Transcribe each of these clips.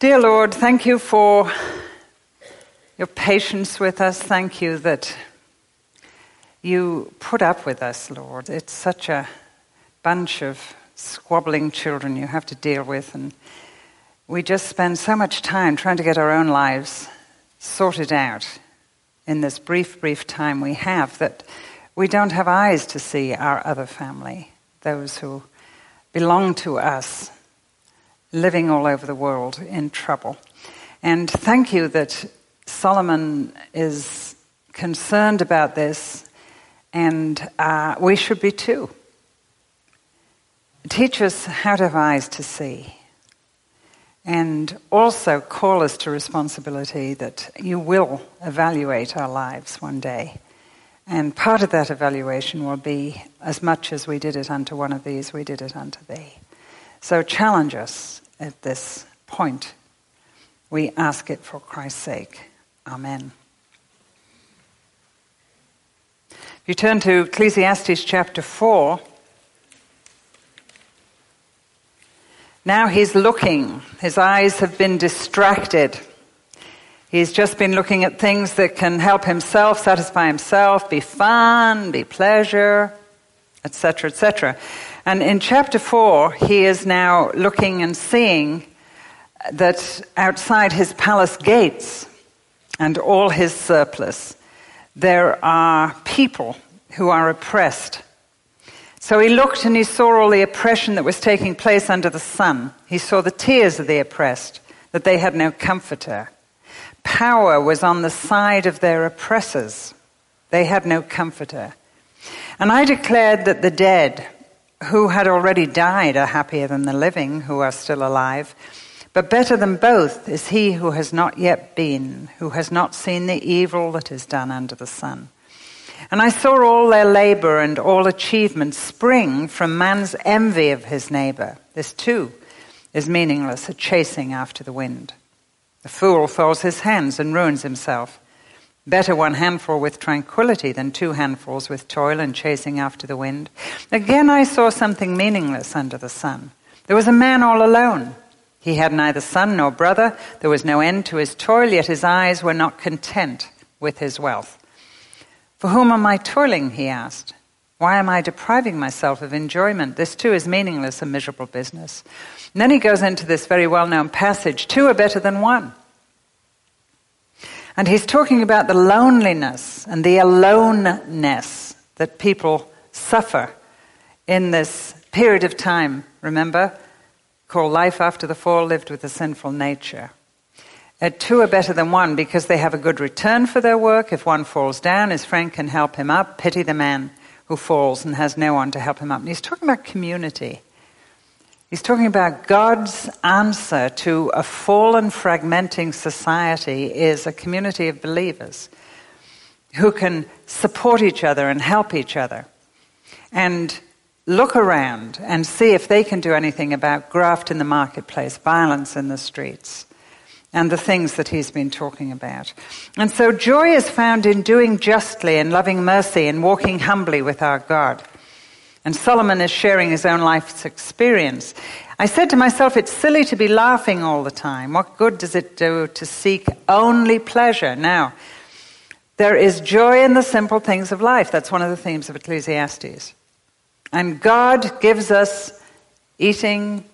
Dear Lord, thank you for your patience with us. Thank you that you put up with us, Lord. It's such a bunch of squabbling children you have to deal with, and we just spend so much time trying to get our own lives sorted out in this brief, brief time we have that we don't have eyes to see our other family, those who belong to us, living all over the world in trouble. And thank you that Solomon is concerned about this, and uh, we should be too. Teach us how to have eyes to see. And also call us to responsibility that you will evaluate our lives one day. And part of that evaluation will be as much as we did it unto one of these, we did it unto thee. So challenge us at this point. We ask it for Christ's sake. Amen. If you turn to Ecclesiastes chapter 4, now he's looking. His eyes have been distracted. He's just been looking at things that can help himself, satisfy himself, be fun, be pleasure, etc., etc. And in chapter 4, he is now looking and seeing that outside his palace gates and all his surplus, there are people who are oppressed. So he looked and he saw all the oppression that was taking place under the sun. He saw the tears of the oppressed, that they had no comforter. Power was on the side of their oppressors. They had no comforter. And I declared that the dead, who had already died, are happier than the living, who are still alive. But better than both is he who has not yet been, who has not seen the evil that is done under the sun. And I saw all their labor and all achievement spring from man's envy of his neighbor. This too is meaningless, a chasing after the wind. The fool folds his hands and ruins himself. Better one handful with tranquility than two handfuls with toil and chasing after the wind. Again, I saw something meaningless under the sun. There was a man all alone. He had neither son nor brother. There was no end to his toil, yet his eyes were not content with his wealth. For whom am I toiling? He asked. Why am I depriving myself of enjoyment? This too is meaningless, and miserable business. And then he goes into this very well known passage two are better than one. And he's talking about the loneliness and the aloneness that people suffer in this period of time, remember, called life after the fall, lived with a sinful nature. Uh, two are better than one because they have a good return for their work. If one falls down, his friend can help him up. Pity the man who falls and has no one to help him up. And he's talking about community. He's talking about God's answer to a fallen, fragmenting society is a community of believers who can support each other and help each other and look around and see if they can do anything about graft in the marketplace, violence in the streets, and the things that he's been talking about. And so joy is found in doing justly and loving mercy and walking humbly with our God. And Solomon is sharing his own life's experience. I said to myself, it's silly to be laughing all the time. What good does it do to seek only pleasure? Now, there is joy in the simple things of life. That's one of the themes of Ecclesiastes. And God gives us eating,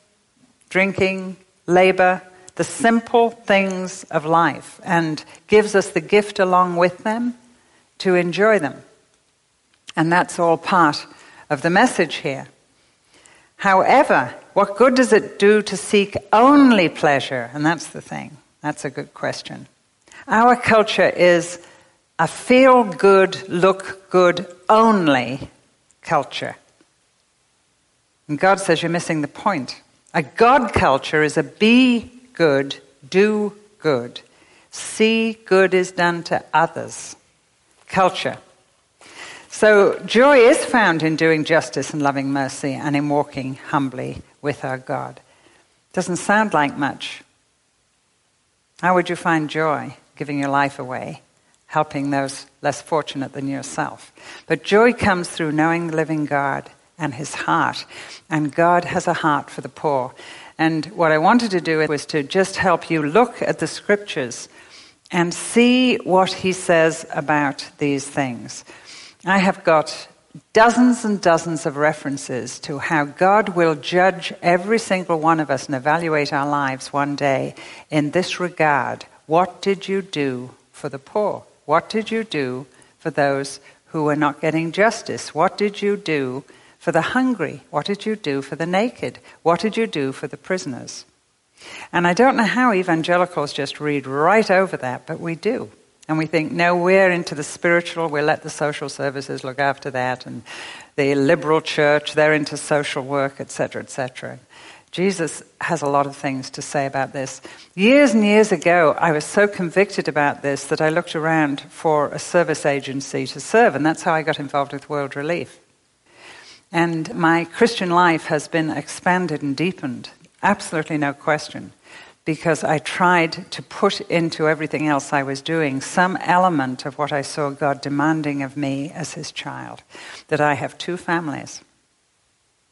drinking, labor, the simple things of life, and gives us the gift along with them to enjoy them. And that's all part of the message here. However, what good does it do to seek only pleasure? And that's the thing. That's a good question. Our culture is a feel good, look good only culture. And God says you're missing the point. A God culture is a be good, do good, see good is done to others culture. So, joy is found in doing justice and loving mercy and in walking humbly with our God. Doesn't sound like much. How would you find joy giving your life away, helping those less fortunate than yourself? But joy comes through knowing the living God and his heart. And God has a heart for the poor. And what I wanted to do was to just help you look at the scriptures and see what he says about these things. I have got dozens and dozens of references to how God will judge every single one of us and evaluate our lives one day in this regard. What did you do for the poor? What did you do for those who were not getting justice? What did you do for the hungry? What did you do for the naked? What did you do for the prisoners? And I don't know how evangelicals just read right over that, but we do. And we think, no, we're into the spiritual, we'll let the social services look after that, and the liberal church, they're into social work, etc., etc. Jesus has a lot of things to say about this. Years and years ago, I was so convicted about this that I looked around for a service agency to serve, and that's how I got involved with World Relief. And my Christian life has been expanded and deepened, absolutely no question because I tried to put into everything else I was doing some element of what I saw God demanding of me as his child. That I have two families.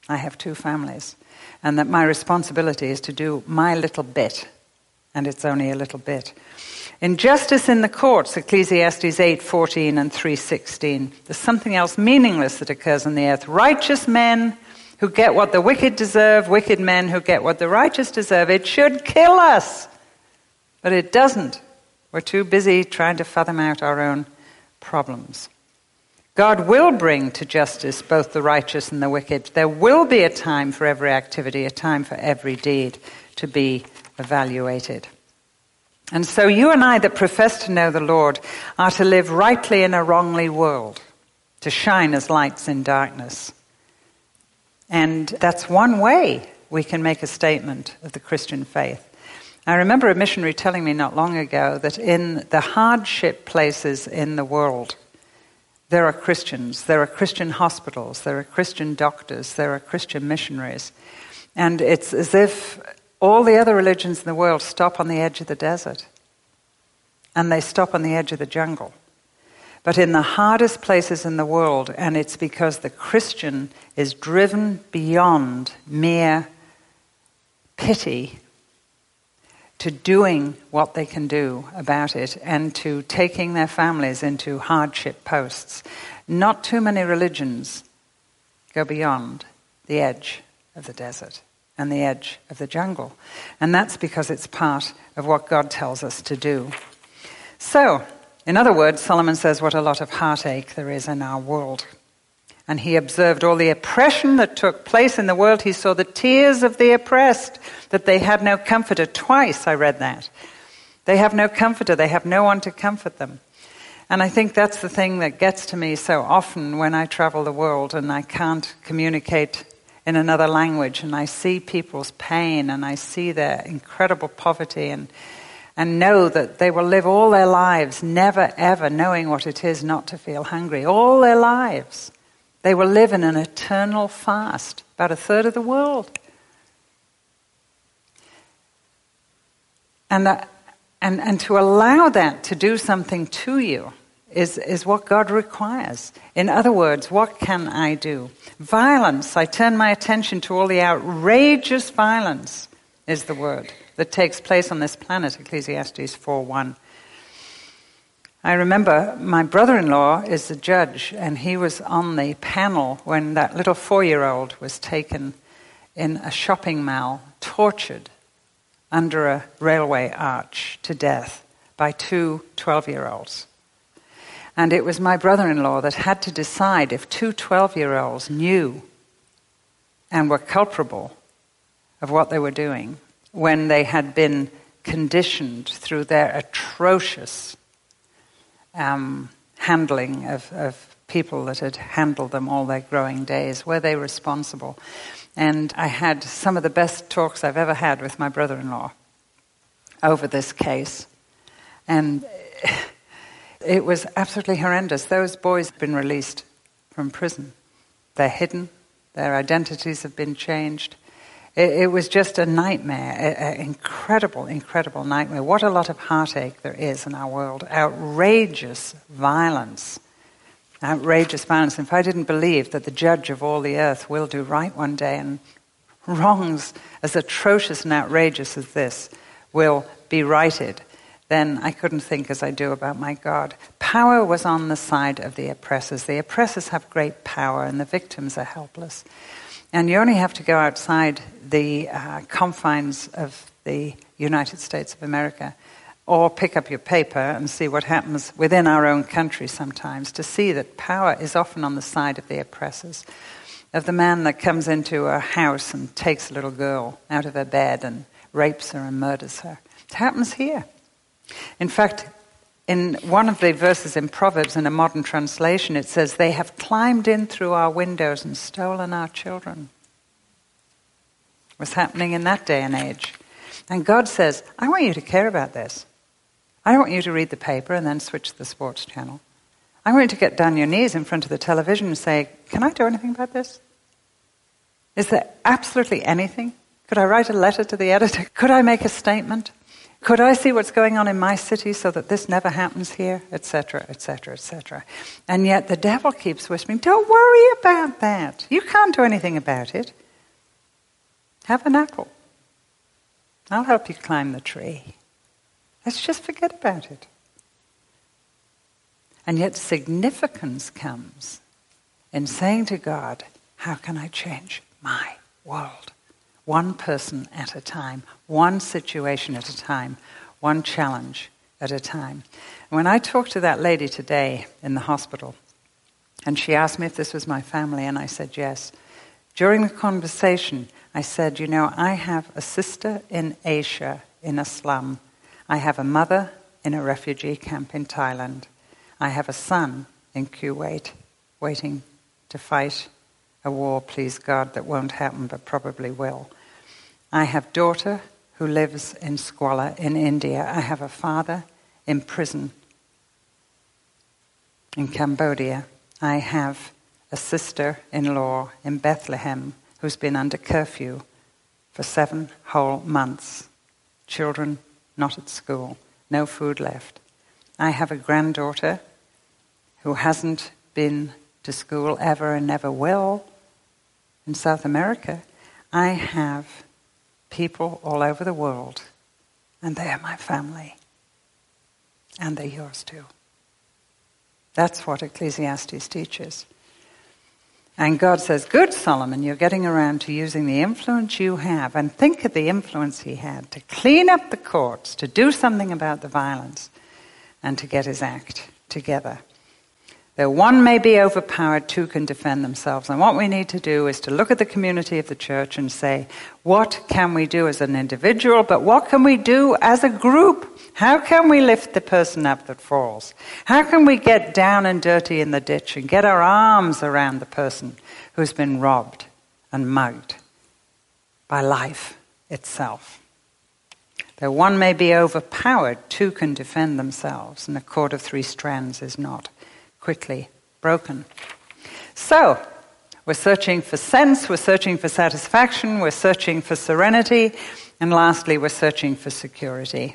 I have two families. And that my responsibility is to do my little bit. And it's only a little bit. Injustice in the courts, Ecclesiastes 8:14 and 3:16. There's something else meaningless that occurs on the earth. Righteous men who get what the wicked deserve, wicked men who get what the righteous deserve. It should kill us. But it doesn't. We're too busy trying to fathom out our own problems. God will bring to justice both the righteous and the wicked. There will be a time for every activity, a time for every deed to be evaluated. And so you and I that profess to know the Lord are to live rightly in a wrongly world, to shine as lights in darkness. And that's one way we can make a statement of the Christian faith. I remember a missionary telling me not long ago that in the hardship places in the world, there are Christians, there are Christian hospitals, there are Christian doctors, there are Christian missionaries. And it's as if all the other religions in the world stop on the edge of the desert and they stop on the edge of the jungle. But in the hardest places in the world, and it's because the Christian is driven beyond mere pity to doing what they can do about it and to taking their families into hardship posts. Not too many religions go beyond the edge of the desert and the edge of the jungle. And that's because it's part of what God tells us to do. So, in other words, Solomon says what a lot of heartache there is in our world. And he observed all the oppression that took place in the world. He saw the tears of the oppressed, that they had no comforter. Twice I read that. They have no comforter, they have no one to comfort them. And I think that's the thing that gets to me so often when I travel the world and I can't communicate in another language and I see people's pain and I see their incredible poverty and and know that they will live all their lives never ever knowing what it is not to feel hungry. All their lives. They will live in an eternal fast, about a third of the world. And, that, and, and to allow that to do something to you is, is what God requires. In other words, what can I do? Violence, I turn my attention to all the outrageous violence, is the word that takes place on this planet, Ecclesiastes 4:1. I remember my brother in law is a judge, and he was on the panel when that little four year old was taken in a shopping mall, tortured under a railway arch to death by two 12 year olds. And it was my brother in law that had to decide if two 12 year olds knew and were culpable of what they were doing when they had been conditioned through their atrocious um, handling of, of people that had handled them all their growing days. Were they responsible? And I had some of the best talks I've ever had with my brother in law over this case. And it was absolutely horrendous. Those boys have been released from prison. They're hidden, their identities have been changed. It, it was just a nightmare, an incredible, incredible nightmare. What a lot of heartache there is in our world. Outrageous violence. Outrageous violence. If I didn't believe that the judge of all the earth will do right one day and wrongs as atrocious and outrageous as this will be righted, then I couldn't think as I do about my God. Power was on the side of the oppressors. The oppressors have great power, and the victims are helpless. And you only have to go outside the uh, confines of the United States of America or pick up your paper and see what happens within our own country sometimes to see that power is often on the side of the oppressors. Of the man that comes into a house and takes a little girl out of her bed and rapes her and murders her. It happens here. In fact, in one of the verses in Proverbs in a modern translation, it says, They have climbed in through our windows and stolen our children. What's happening in that day and age? And God says, I want you to care about this. I want you to read the paper and then switch to the sports channel. I want you to get down your knees in front of the television and say, Can I do anything about this? Is there absolutely anything? Could I write a letter to the editor? Could I make a statement? Could I see what's going on in my city so that this never happens here? Etc., etc., etc. And yet the devil keeps whispering, Don't worry about that. You can't do anything about it. Have an apple. I'll help you climb the tree. Let's just forget about it. And yet, significance comes in saying to God, How can I change my world? One person at a time, one situation at a time, one challenge at a time. when I talked to that lady today in the hospital, and she asked me if this was my family, and I said yes. During the conversation, I said, You know, I have a sister in Asia in a slum. I have a mother in a refugee camp in Thailand. I have a son in Kuwait waiting to fight a war, please God, that won't happen but probably will. I have daughter who lives in squalor in India. I have a father in prison in Cambodia. I have a sister in law in Bethlehem who's been under curfew for seven whole months. Children not at school, no food left. I have a granddaughter who hasn't been to school ever and never will in South America. I have people all over the world, and they are my family. And they're yours too. That's what Ecclesiastes teaches. And God says, Good, Solomon, you're getting around to using the influence you have. And think of the influence he had to clean up the courts, to do something about the violence, and to get his act together. Though one may be overpowered, two can defend themselves. And what we need to do is to look at the community of the church and say, what can we do as an individual, but what can we do as a group? How can we lift the person up that falls? How can we get down and dirty in the ditch and get our arms around the person who's been robbed and mugged by life itself? Though one may be overpowered, two can defend themselves, and a cord of three strands is not quickly broken. So, we're searching for sense, we're searching for satisfaction, we're searching for serenity, and lastly, we're searching for security.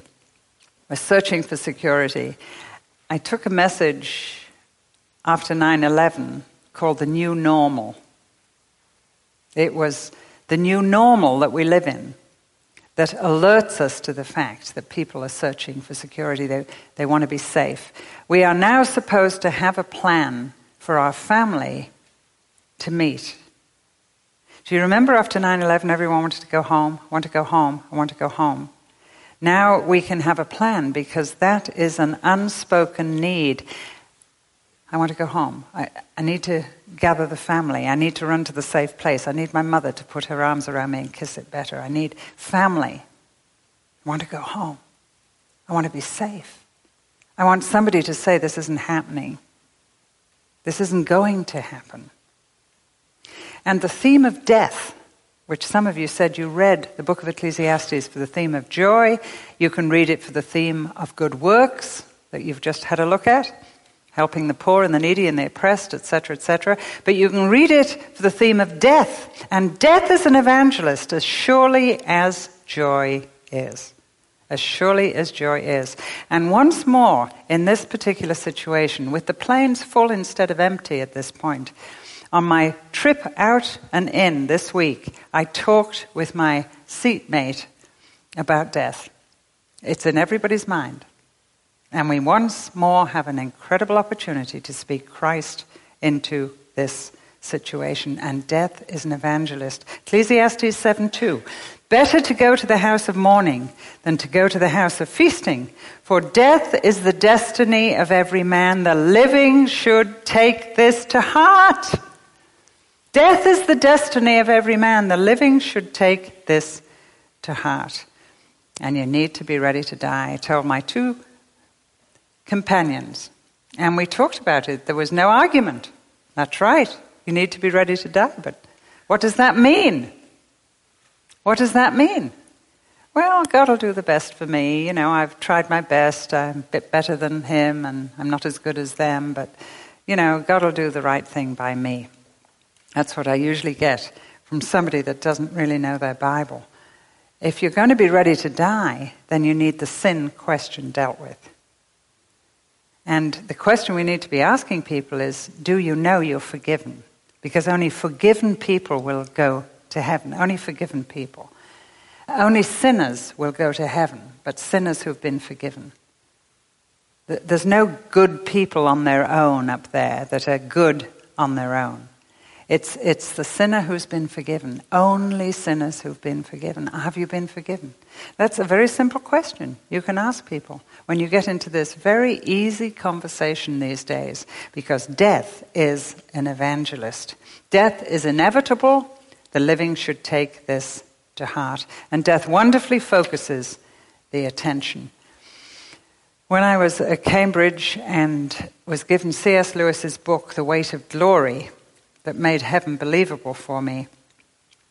We're searching for security. I took a message after 9 11 called The New Normal. It was the new normal that we live in that alerts us to the fact that people are searching for security. They, they want to be safe. We are now supposed to have a plan for our family to meet. Do you remember after 9 11, everyone wanted to go home? Want to go home. I want to go home. Now we can have a plan because that is an unspoken need. I want to go home. I, I, need to gather the family. I need to run to the safe place. I need my mother to put her arms around me and kiss it better. I need family. I want to go home. I want to be safe. I want somebody to say, This isn't happening. This isn't going to happen. And the theme of death, which some of you said you read the book of Ecclesiastes for the theme of joy, you can read it for the theme of good works that you've just had a look at helping the poor and the needy and the oppressed, etc., etc. But you can read it for the theme of death. And death is an evangelist as surely as joy is. As surely as joy is. And once more, in this particular situation, with the planes full instead of empty at this point, On my trip out and in this week, I talked with my seatmate about death. It's in everybody's mind. And we once more have an incredible opportunity to speak Christ into this situation. And death is an evangelist. Ecclesiastes 7 2. Better to go to the house of mourning than to go to the house of feasting, for death is the destiny of every man. The living should take this to heart. Death is the destiny of every man. The living should take this to heart. And you need to be ready to die. I told my two companions, and we talked about it. There was no argument. That's right. You need to be ready to die. But what does that mean? What does that mean? Well, God will do the best for me. You know, I've tried my best. I'm a bit better than Him, and I'm not as good as them, but, you know, God will do the right thing by me. That's what I usually get from somebody that doesn't really know their Bible. If you're going to be ready to die, then you need the sin question dealt with. And the question we need to be asking people is do you know you're forgiven? Because only forgiven people will go to heaven. Only forgiven people. Only sinners will go to heaven, but sinners who've been forgiven. There's no good people on their own up there that are good on their own. It's, it's the sinner who's been forgiven. Only sinners who've been forgiven. Have you been forgiven? That's a very simple question you can ask people when you get into this very easy conversation these days because death is an evangelist. Death is inevitable, the living should take this to heart. And death wonderfully focuses the attention. When I was at Cambridge and was given C.S. Lewis's book, The Weight of Glory, that made heaven believable for me,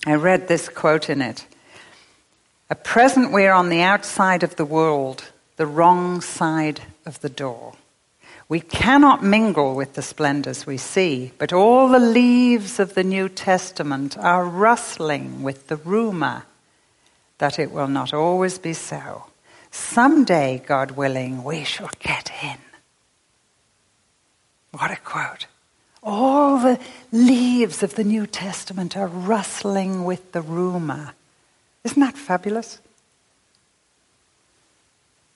I read this quote in it At present, we are on the outside of the world, the wrong side of the door. We cannot mingle with the splendors we see, but all the leaves of the New Testament are rustling with the rumor that it will not always be so. Someday, God willing, we shall get in. What a quote. All the leaves of the New Testament are rustling with the rumor. Isn't that fabulous?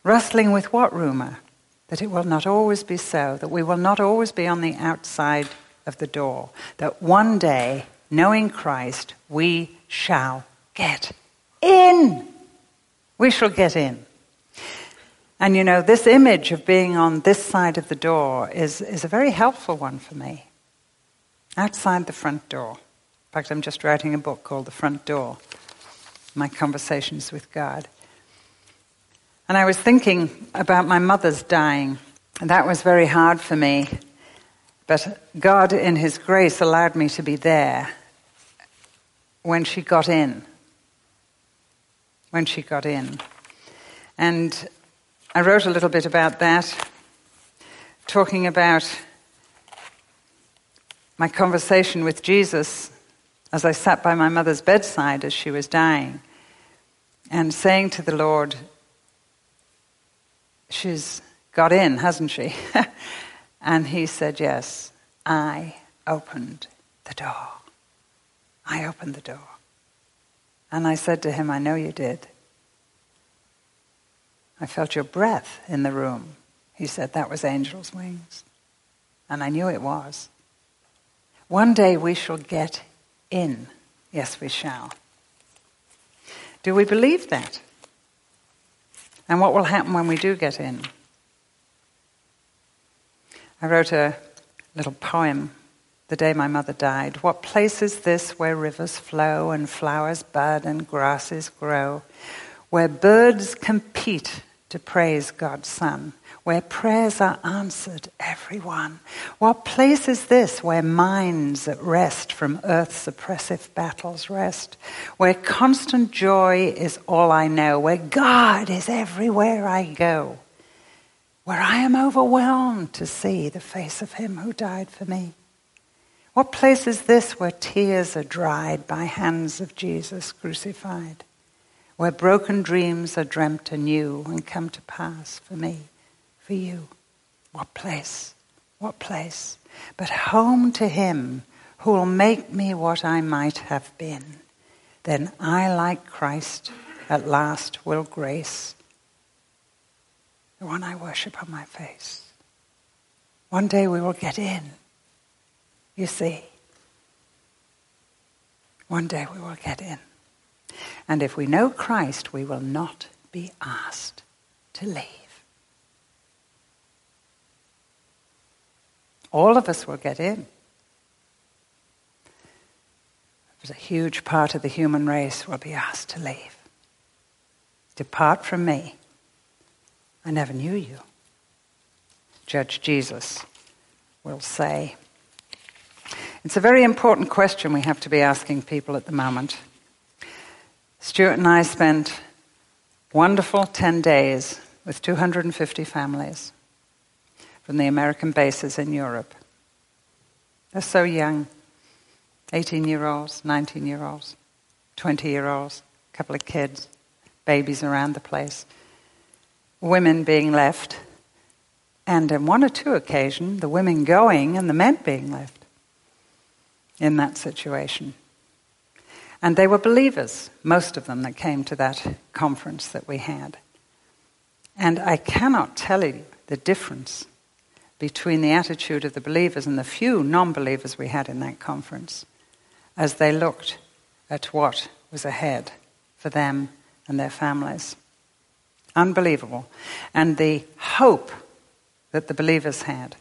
Wrestling with what rumor? that it will not always be so, that we will not always be on the outside of the door, that one day, knowing Christ, we shall get in. We shall get in. And you know, this image of being on this side of the door is, is a very helpful one for me. Outside the front door. In fact, I'm just writing a book called The Front Door My Conversations with God. And I was thinking about my mother's dying. And that was very hard for me. But God, in His grace, allowed me to be there when she got in. When she got in. And I wrote a little bit about that, talking about my conversation with Jesus as I sat by my mother's bedside as she was dying, and saying to the Lord, She's got in, hasn't she? and he said, Yes, I opened the door. I opened the door. And I said to him, I know you did. I felt your breath in the room. He said, That was angel's wings. And I knew it was. One day we shall get in. Yes, we shall. Do we believe that? And what will happen when we do get in? I wrote a little poem the day my mother died. What place is this where rivers flow and flowers bud and grasses grow, where birds compete to praise God's Son? where prayers are answered, everyone. What place is this where minds at rest from earth's oppressive battles rest, where constant joy is all I know, where God is everywhere I go, where I am overwhelmed to see the face of Him who died for me? What place is this where tears are dried by hands of Jesus crucified, where broken dreams are dreamt anew and come to pass for me? for you. What place? What place? But home to Him who will make me what I might have been. Then I, like Christ, at last will grace the one I worship on my face. One day we will get in, you see. One day we will get in. And if we know Christ, we will not be asked to leave. All of us will get in. But a huge part of the human race will be asked to leave. Depart from me. I never knew you. Judge Jesus will say. It's a very important question we have to be asking people at the moment. Stuart and I spent wonderful 10 days with 250 families from the American bases in Europe. They're so young 18 year olds, 19 year olds, 20 year olds, a couple of kids, babies around the place, women being left, and on one or two occasions, the women going and the men being left in that situation. And they were believers, most of them that came to that conference that we had. And I cannot tell you the difference between the attitude of the believers and the few non believers we had in that conference as they looked at what was ahead for them and their families. Unbelievable. And the hope that the believers had.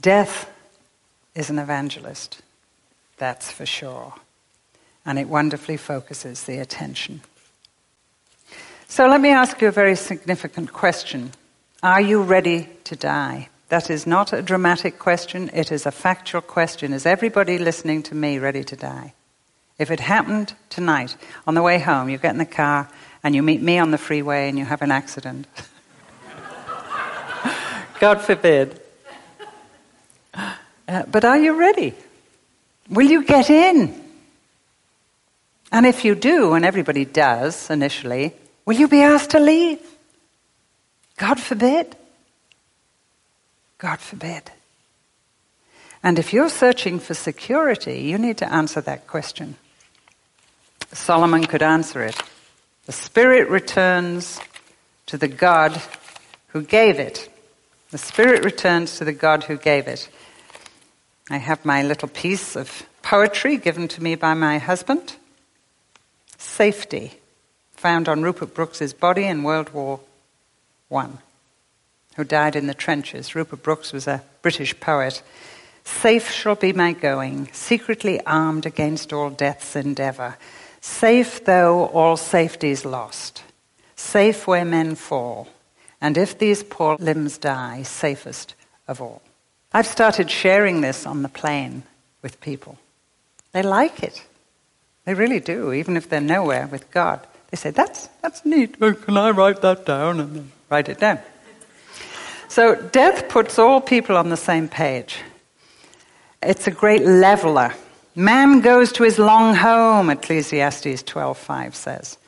Death is an evangelist, that's for sure and it wonderfully focuses the attention. So let me ask you a very significant question. Are you ready to die? That is not a dramatic question, it is a factual question. Is everybody listening to me ready to die? If it happened tonight, on the way home, you get in the car and you meet me on the freeway and you have an accident. God forbid. Uh, but are you ready? Will you get in? And if you do, and everybody does initially, will you be asked to leave? God forbid. God forbid. And if you're searching for security, you need to answer that question. Solomon could answer it. The Spirit returns to the God who gave it. The Spirit returns to the God who gave it. I have my little piece of poetry given to me by my husband safety found on Rupert Brooke's body in World War I, who died in the trenches. Rupert Brooks was a British poet. Safe shall be my going, secretly armed against all death's endeavour. Safe though all safety's lost, safe where men fall, and if these poor limbs die, safest of all. I've started sharing this on the plane with people. They like it. They really do, even if they're nowhere with God. They say, that's, that's neat. Well, can I write that down? And then write it down. So death puts all people on the same page. It's a great leveler. Man goes to his long home, Ecclesiastes 12:5 says.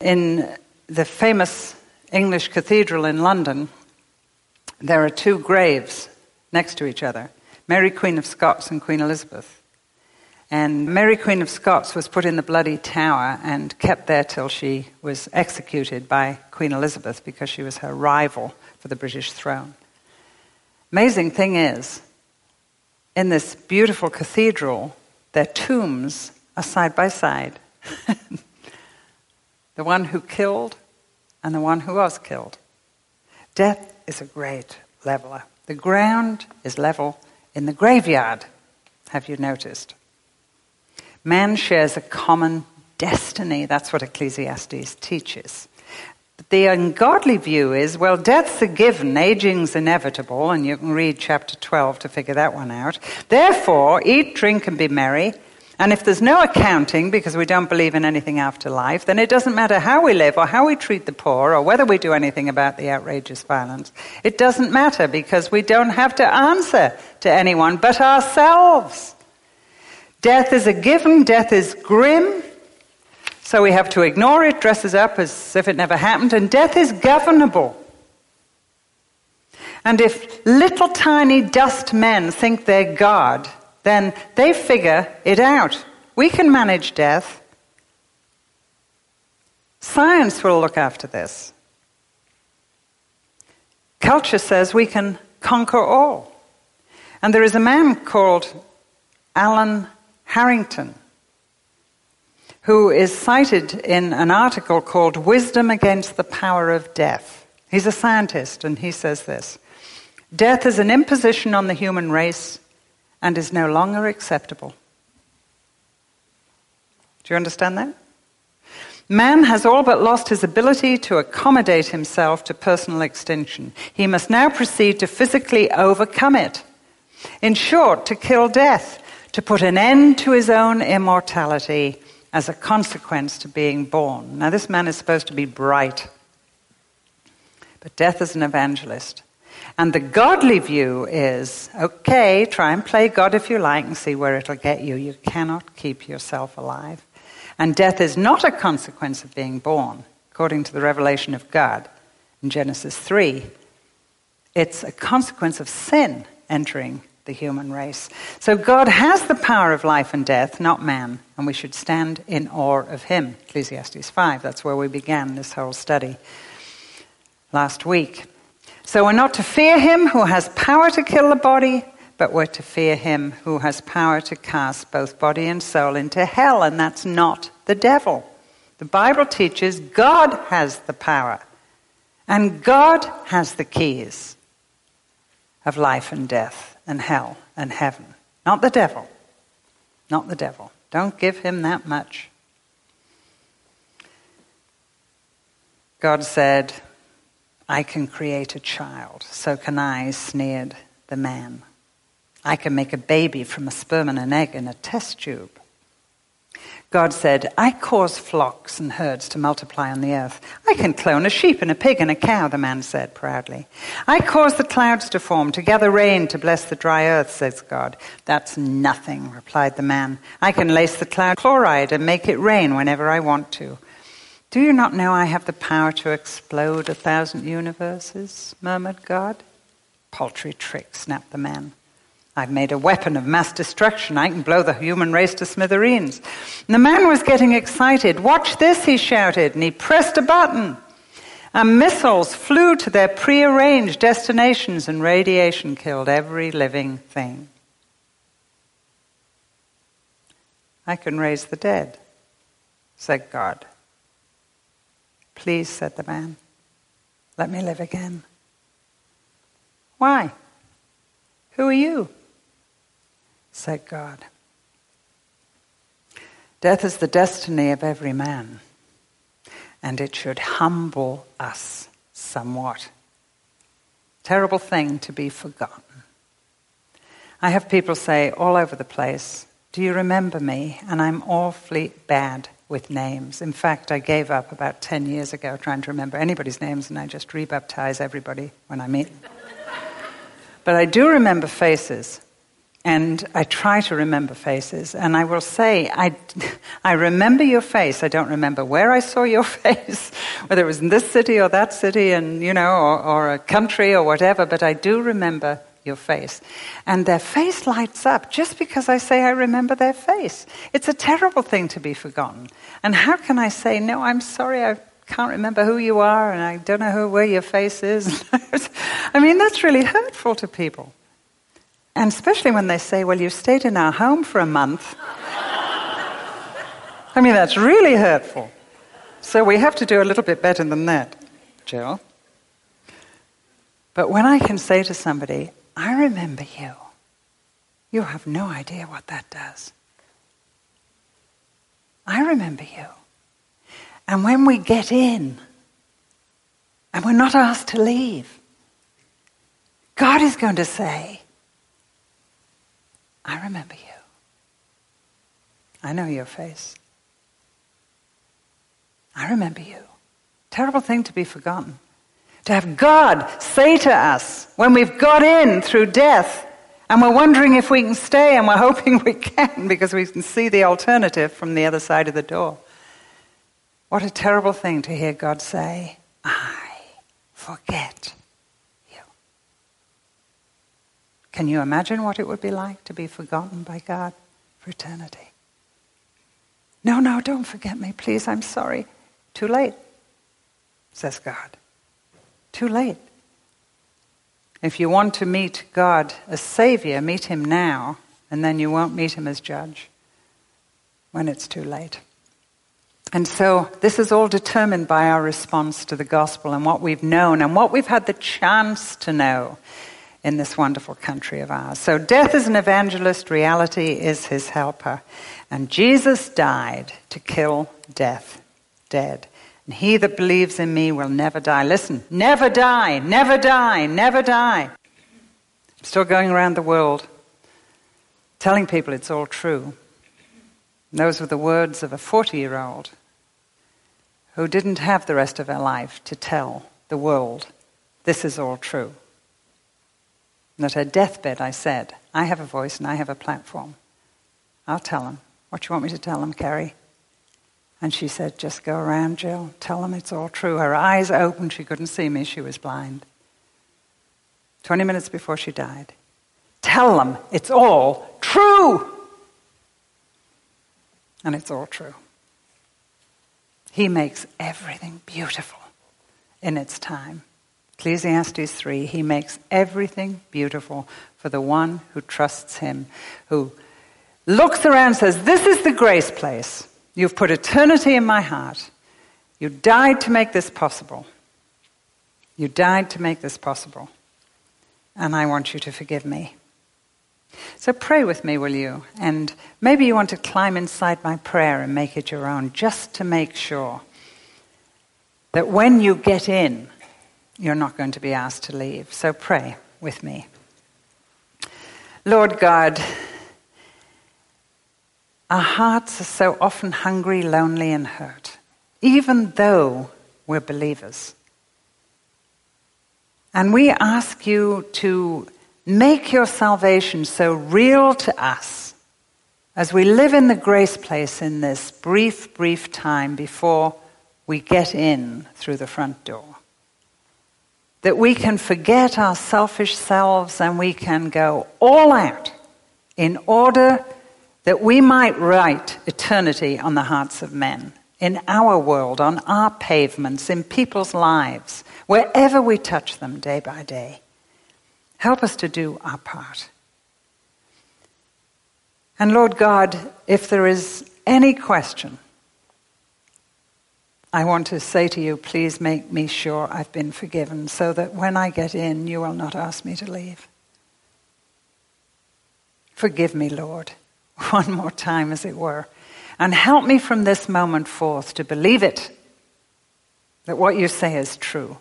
In the famous English cathedral in London, there are two graves next to each other Mary, Queen of Scots, and Queen Elizabeth. And Mary, Queen of Scots, was put in the Bloody Tower and kept there till she was executed by Queen Elizabeth because she was her rival for the British throne. Amazing thing is, in this beautiful cathedral, their tombs are side by side. the one who killed and the one who was killed. Death is a great leveler. The ground is level in the graveyard, have you noticed? Man shares a common destiny. That's what Ecclesiastes teaches. But the ungodly view is well, death's a given, aging's inevitable, and you can read chapter 12 to figure that one out. Therefore, eat, drink, and be merry. And if there's no accounting because we don't believe in anything after life, then it doesn't matter how we live or how we treat the poor or whether we do anything about the outrageous violence. It doesn't matter because we don't have to answer to anyone but ourselves. Death is a given, death is grim, so we have to ignore it, dress it up as if it never happened, and death is governable. And if little tiny dust men think they're God, then they figure it out. We can manage death. Science will look after this. Culture says we can conquer all. And there is a man called Alan Harrington who is cited in an article called Wisdom Against the Power of Death. He's a scientist, and he says this Death is an imposition on the human race and is no longer acceptable. Do you understand that? Man has all but lost his ability to accommodate himself to personal extinction. He must now proceed to physically overcome it. In short, to kill death, to put an end to his own immortality as a consequence to being born. Now, this man is supposed to be bright, but death is an evangelist. And the godly view is okay, try and play God if you like and see where it'll get you. You cannot keep yourself alive. And death is not a consequence of being born, according to the revelation of God in Genesis 3. It's a consequence of sin entering the human race. So God has the power of life and death, not man, and we should stand in awe of him. Ecclesiastes 5, that's where we began this whole study last week. So we're not to fear him who has power to kill the body, but we're to fear him who has power to cast both body and soul into hell, and that's not the devil. The Bible teaches God has the power, and God has the keys of life and death, and hell and heaven. Not the devil. Not the devil. Don't give him that much. God said, I can create a child, so can I, sneered the man. I can make a baby from a sperm and an egg in a test tube. God said, I cause flocks and herds to multiply on the earth. I can clone a sheep and a pig and a cow, the man said proudly. I cause the clouds to form, to gather rain, to bless the dry earth, says God. That's nothing, replied the man. I can lace the cloud chloride and make it rain whenever I want to. Do you not know I have the power to explode a thousand universes? murmured God. Paltry trick, snapped the man. I've made a weapon of mass destruction. I can blow the human race to smithereens. And the man was getting excited. Watch this, he shouted, and he pressed a button. And missiles flew to their prearranged destinations, and radiation killed every living thing. I can raise the dead, said God. Please, said the man, let me live again. Why? Who are you? Said God. Death is the destiny of every man, and it should humble us somewhat. Terrible thing to be forgotten. I have people say all over the place, Do you remember me? And I'm awfully bad with names. In fact, I gave up about 10 years ago trying to remember anybody's names, and I just rebaptize everybody when I meet but I do remember faces. And I try to remember faces. And I will say, I, I remember your face. I don't remember where I saw your face, whether it was in this city or that city, and, you know, or, or a country or whatever, but I do remember your face. And their face lights up just because I say I remember their face. It's a terrible thing to be forgotten. And how can I say, no, I'm sorry, I can't remember who you are, and I don't know who, where your face is? I mean, that's really hurtful to people. And especially when they say, well, you stayed in our home for a month. I mean, that's really hurtful. So we have to do a little bit better than that, Jill. But when I can say to somebody, I remember you, you have no idea what that does. I remember you. And when we get in, and we're not asked to leave, God is going to say, I remember you. I know your face. I remember you. Terrible thing to be forgotten. To have God say to us when we've got in through death and we're wondering if we can stay and we're hoping we can because we can see the alternative from the other side of the door. What a terrible thing to hear God say, I forget you. Can you imagine what it would be like to be forgotten by God for eternity? No, no, don't forget me, please, I'm sorry. Too late, says God. Too late. If you want to meet God as Savior, meet Him now, and then you won't meet Him as Judge when it's too late. And so this is all determined by our response to the gospel and what we've known and what we've had the chance to know in this wonderful country of ours. So death is an evangelist, reality is his helper. And Jesus died to kill death, dead. And he that believes in me will never die. Listen, never die, never die, never die. I'm still going around the world telling people it's all true. And those were the words of a 40 year old who didn't have the rest of her life to tell the world this is all true. And at her deathbed, I said, I have a voice and I have a platform. I'll tell them. What do you want me to tell them, Kerry? And she said, Just go around, Jill. Tell them it's all true. Her eyes opened. She couldn't see me. She was blind. 20 minutes before she died. Tell them it's all true. And it's all true. He makes everything beautiful in its time. Ecclesiastes 3 He makes everything beautiful for the one who trusts Him, who looks around and says, This is the grace place. You've put eternity in my heart. You died to make this possible. You died to make this possible. And I want you to forgive me. So pray with me, will you? And maybe you want to climb inside my prayer and make it your own, just to make sure that when you get in, you're not going to be asked to leave. So pray with me. Lord God, our hearts are so often hungry, lonely, and hurt, even though we're believers. And we ask you to Make your salvation so real to us as we live in the grace place in this brief, brief time before we get in through the front door. That we can forget our selfish selves and we can go all out in order that we might write eternity on the hearts of men, in our world, on our pavements, in people's lives, wherever we touch them day by day. Help us to do our part. And Lord God, if there is any question, I want to say to you, please make me sure I've been forgiven so that when I get in, you will not ask me to leave. Forgive me, Lord, one more time, as it were, and help me from this moment forth to believe it, that what you say is true.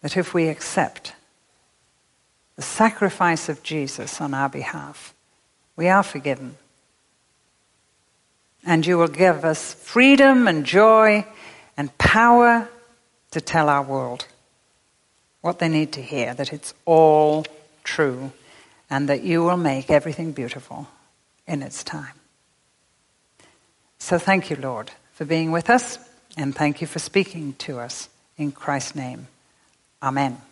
That if we accept the sacrifice of Jesus on our behalf, we are forgiven. And you will give us freedom and joy and power to tell our world what they need to hear that it's all true and that you will make everything beautiful in its time. So thank you, Lord, for being with us, and thank you for speaking to us. In Christ's name, Amen.